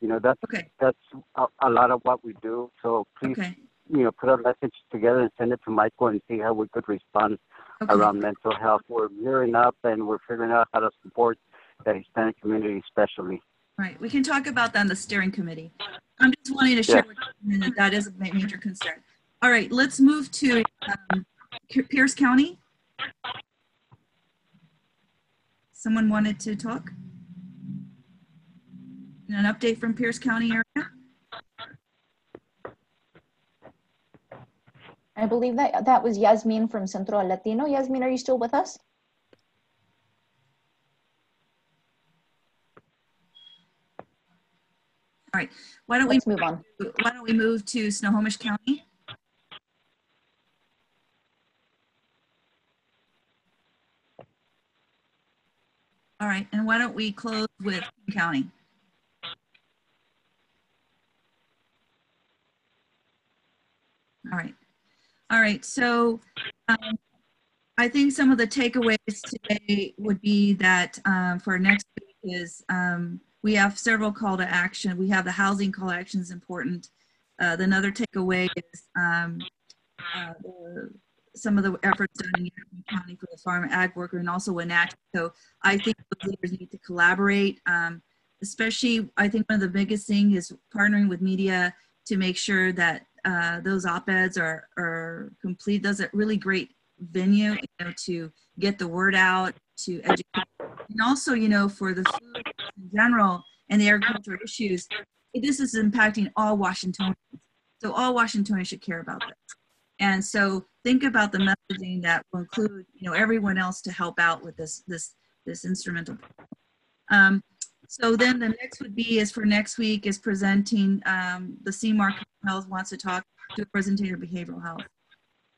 You know, that's okay, that's a, a lot of what we do. So please, okay, you know, put a message together and send it to Michael and see how we could respond okay. around mental health. We're gearing up and we're figuring out how to support the Hispanic community, especially. Right, we can talk about that on the steering committee. I'm just wanting to share with you that that is a major concern. All right, let's move to um, Pierce County. Someone wanted to talk? An update from Pierce County area? I believe that that was Yasmin from Centro Latino. Yasmin, are you still with us? All right, why don't we, Let's move on. why don't we move to Snohomish County? All right, and why don't we close with King County? All right, all right, so um, I think some of the takeaways today would be that um, for next week is um, we have several call to action. We have the housing call action is important. Uh, the another takeaway is um, uh, the, some of the efforts done in County for the farm ag worker and also Wenatchee. So I think those leaders need to collaborate. Um, especially, I think one of the biggest thing is partnering with media to make sure that uh, those op-eds are, are complete. Those are really great venue you know, to get the word out, to educate, and also, you know, for the food in general and the agricultural issues, this is impacting all Washingtonians. So all Washingtonians should care about this. And so think about the messaging that will include, you know, everyone else to help out with this this this instrumental. Um, so then the next would be is for next week is presenting um, the CMARC Health wants to talk to a presentator of behavioral health.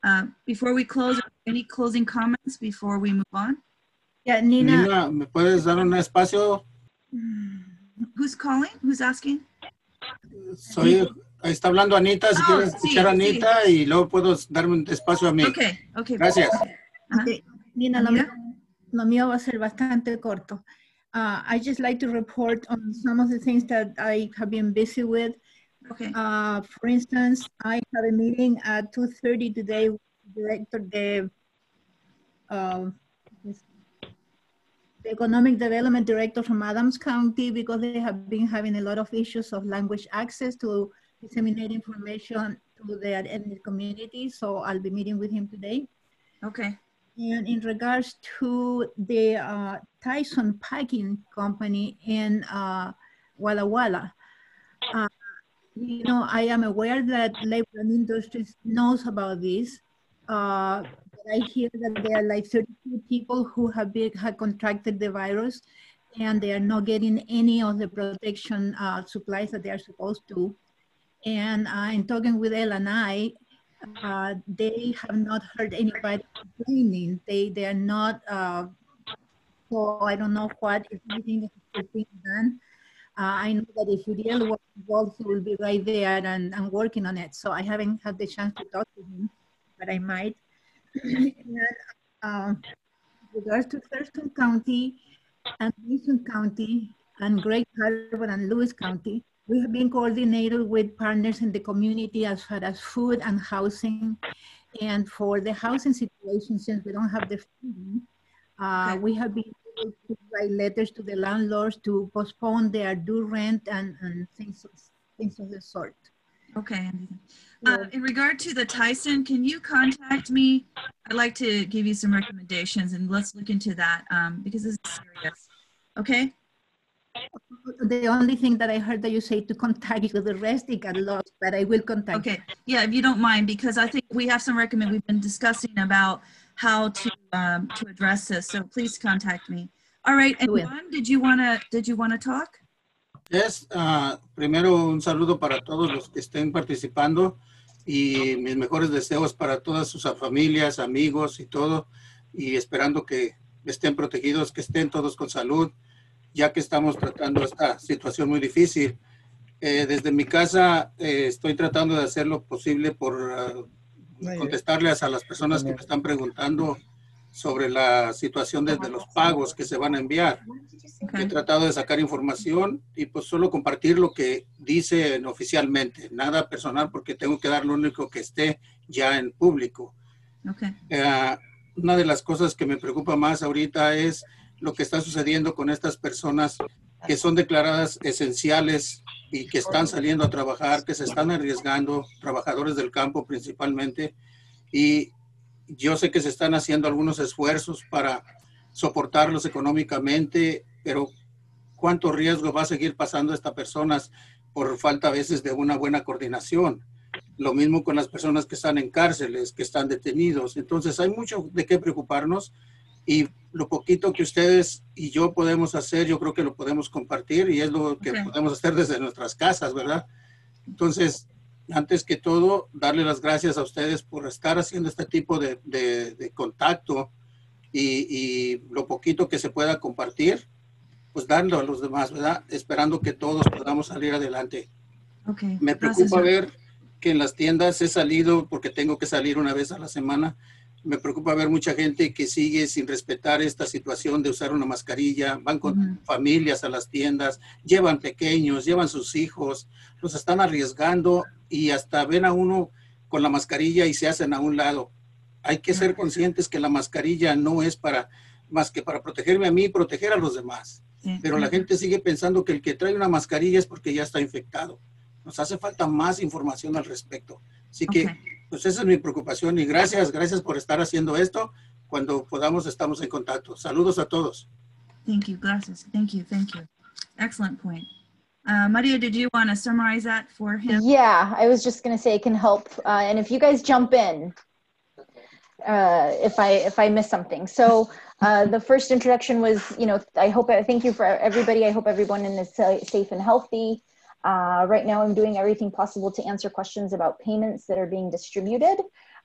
Uh, before we close, any closing comments before we move on? Yeah, Nina. Nina, ¿me puedes dar un espacio? (sighs) Who's calling? Who's asking? Soy, ahí está hablando Anita, si Oh, quieres sí, escuchar a Anita y luego puedo darme un espacio a mí. Okay, okay. Gracias. Okay. Nina, lo mío, lo mío va a ser bastante corto. Uh, I just like to report on some of the things that I have been busy with. Okay. Uh, for instance, I have a meeting at 2.30 today with the director, the, uh, the Economic Development Director from Adams County because they have been having a lot of issues of language access to disseminate information to the ethnic community. So I'll be meeting with him today. Okay. And in regards to the uh, Tyson Packing Company in uh, Walla Walla, uh, you know, I am aware that labor and industries knows about this. Uh, but I hear that there are like 32 people who have been have contracted the virus, and they are not getting any of the protection uh, supplies that they are supposed to. And uh, in talking with L&I, uh, they have not heard anybody complaining. They they are not. Uh, so I don't know what is being done. Uh, I know that if Uriel was involved, he will be right there and, and working on it. So I haven't had the chance to talk to him, but I might. (clears throat) and, uh, with regards to Thurston County and Mason County and Grays Harbor and Lewis County, we have been coordinated with partners in the community as far as food and housing. And for the housing situation, since we don't have the funding, uh, we have been able to write letters to the landlords to postpone their due rent and, and things, of, things of the sort. Okay. Uh, in regard to the Tyson, can you contact me? I'd like to give you some recommendations and let's look into that um, because this is serious. Okay? The only thing that I heard that you say to contact you, the rest it got lost, but I will contact. Okay, yeah, if you don't mind, because I think we have some recommend, we've been discussing about how to, um, to address this, so please contact me. All right, and. Juan, did you wanna, did you wanna talk? Yes, ah, primero un saludo para todos los que estén participando y mis mejores deseos para todas sus familias, amigos y todo, y esperando que estén protegidos, que estén todos con salud, ya que estamos tratando esta situación muy difícil. Eh, desde mi casa eh, estoy tratando de hacer lo posible por ah, contestarles a las personas que me están preguntando sobre la situación desde los pagos que se van a enviar. He tratado de sacar información y pues solo compartir lo que dicen oficialmente, nada personal porque tengo que dar lo único que esté ya en público. Okay. Eh, una de las cosas que me preocupa más ahorita es lo que está sucediendo con estas personas que son declaradas esenciales y que están saliendo a trabajar, que se están arriesgando, trabajadores del campo principalmente. Y yo sé que se están haciendo algunos esfuerzos para soportarlos económicamente, pero ¿cuánto riesgo va a seguir pasando a estas personas por falta a veces de una buena coordinación? Lo mismo con las personas que están en cárceles, que están detenidos. Entonces hay mucho de qué preocuparnos y lo poquito que ustedes y yo podemos hacer, yo creo que lo podemos compartir y es lo que Ok. podemos hacer desde nuestras casas, ¿verdad? Entonces, antes que todo, darle las gracias a ustedes por estar haciendo este tipo de, de- de contacto y, y lo poquito que se pueda compartir, pues darlo a los demás, ¿verdad? Esperando que todos podamos salir adelante. Okay. Me gracias, preocupa Juan. ver que en las tiendas he salido porque tengo que salir una vez a la semana. Me preocupa ver mucha gente que sigue sin respetar esta situación de usar una mascarilla, van con familias a las tiendas, llevan pequeños, llevan sus hijos, los están arriesgando y hasta ven a uno con la mascarilla y se hacen a un lado. Hay que ser conscientes que la mascarilla no es para más que para protegerme a mí y proteger a los demás. Sí. Pero la gente sigue pensando que el que trae una mascarilla es porque ya está infectado. Nos hace falta más información al respecto. Así que. Pues esa es mi preocupación y gracias, gracias por estar haciendo esto. Cuando podamos estamos en contacto. Saludos a todos. Thank you, gracias. Thank you, thank you. Excellent point. Uh, Maria, did you want to summarize that for him? Yeah, I was just gonna say it can help, uh, and if you guys jump in, uh, if I if I miss something. So uh, the first introduction was, you know, I hope I thank you for everybody. I hope everyone is sa- safe and healthy. Uh, right now, I'm doing everything possible to answer questions about payments that are being distributed.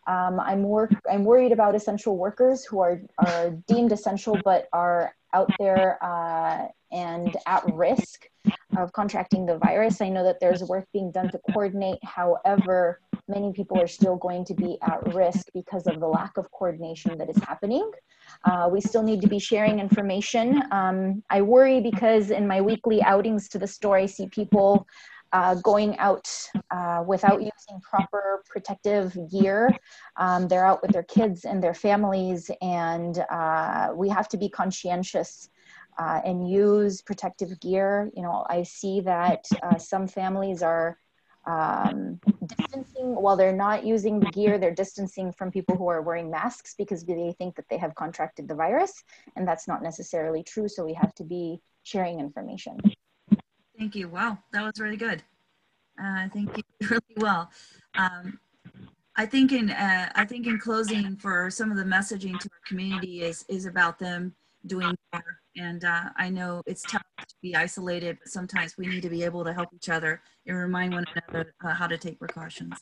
Um, I'm work I'm worried about essential workers who are are deemed essential but are out there uh, and at risk of contracting the virus. I know that there's work being done to coordinate. However, many people are still going to be at risk because of the lack of coordination that is happening. Uh, we still need to be sharing information. Um, I worry because in my weekly outings to the store, I see people uh, going out uh, without using proper protective gear. Um, they're out with their kids and their families, and uh, we have to be conscientious uh, and use protective gear. You know, I see that uh, some families are um, distancing while they're not using the gear. They're distancing from people who are wearing masks because they think that they have contracted the virus, and that's not necessarily true. So we have to be sharing information. Thank you. Wow, that was really good. Uh, thank you (laughs) really well. Um, I think in uh, I think in closing for some of the messaging to our community is is about them doing more. And uh, I know it's tough to be isolated, but sometimes we need to be able to help each other and remind one another uh, how to take precautions.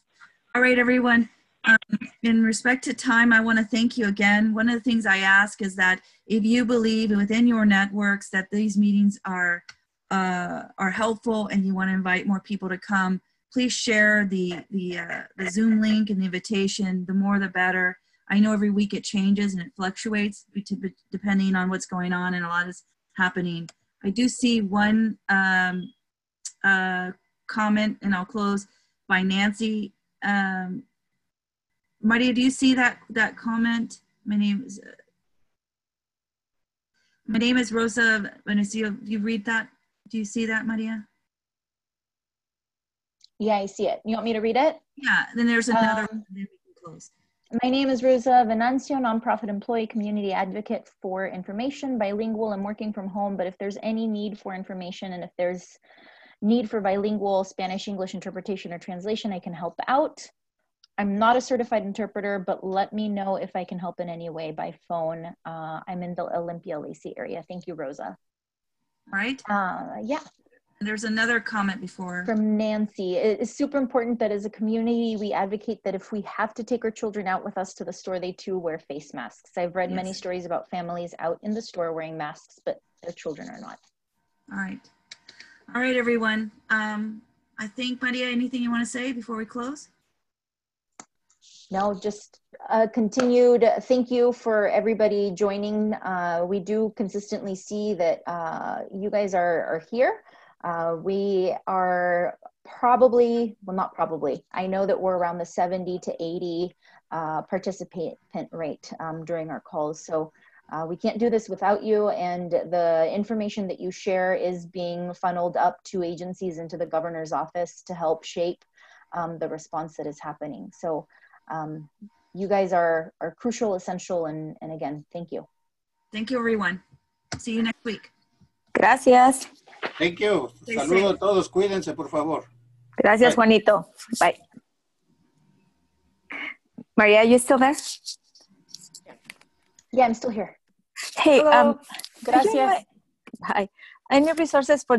All right, everyone. Um, in respect to time, I want to thank you again. One of the things I ask is that if you believe within your networks that these meetings are uh, are helpful and you want to invite more people to come, please share the the, uh, the Zoom link and the invitation. The more, the better. I know every week it changes and it fluctuates depending on what's going on and a lot is happening. I do see one um, uh, comment, and I'll close by Nancy. Um, Maria, do you see that that comment? My name is my name is Rosa Venecio. Do you read that? Do you see that, Maria? Yeah, I see it. You want me to read it? Yeah. Then there's another. Um, one, then we can close. My name is Rosa Venancio, nonprofit employee, community advocate for information, bilingual. I'm working from home, but if there's any need for information and if there's need for bilingual Spanish English interpretation or translation, I can help out. I'm not a certified interpreter, but let me know if I can help in any way by phone. Uh, I'm in the Olympia Lacey area. Thank you, Rosa. All right. Uh, yeah. There's another comment before. From Nancy. It is super important that as a community, we advocate that if we have to take our children out with us to the store, they too wear face masks. I've read many stories about families out in the store wearing masks, but their children are not. All right. All right, everyone. Um, I think, Maria, anything you want to say before we close? No, just uh, continued thank you for everybody joining. Uh, we do consistently see that uh, you guys are, are here. Uh, we are probably, well, not probably, I know that we're around the 70 to 80 uh, participant rate um, during our calls. So uh, we can't do this without you. And the information that you share is being funneled up to agencies and to the governor's office to help shape um, the response that is happening. So um, you guys are, are crucial, essential, and, and again, thank you. Thank you, everyone. See you next week. Gracias. Thank you. Safe. a todos. Cuídense, por favor. Gracias, Bye. Juanito. Bye. Maria, you still there? Yeah, I'm still here. Hey, Hello. um, Gracias. Hi. Need resources for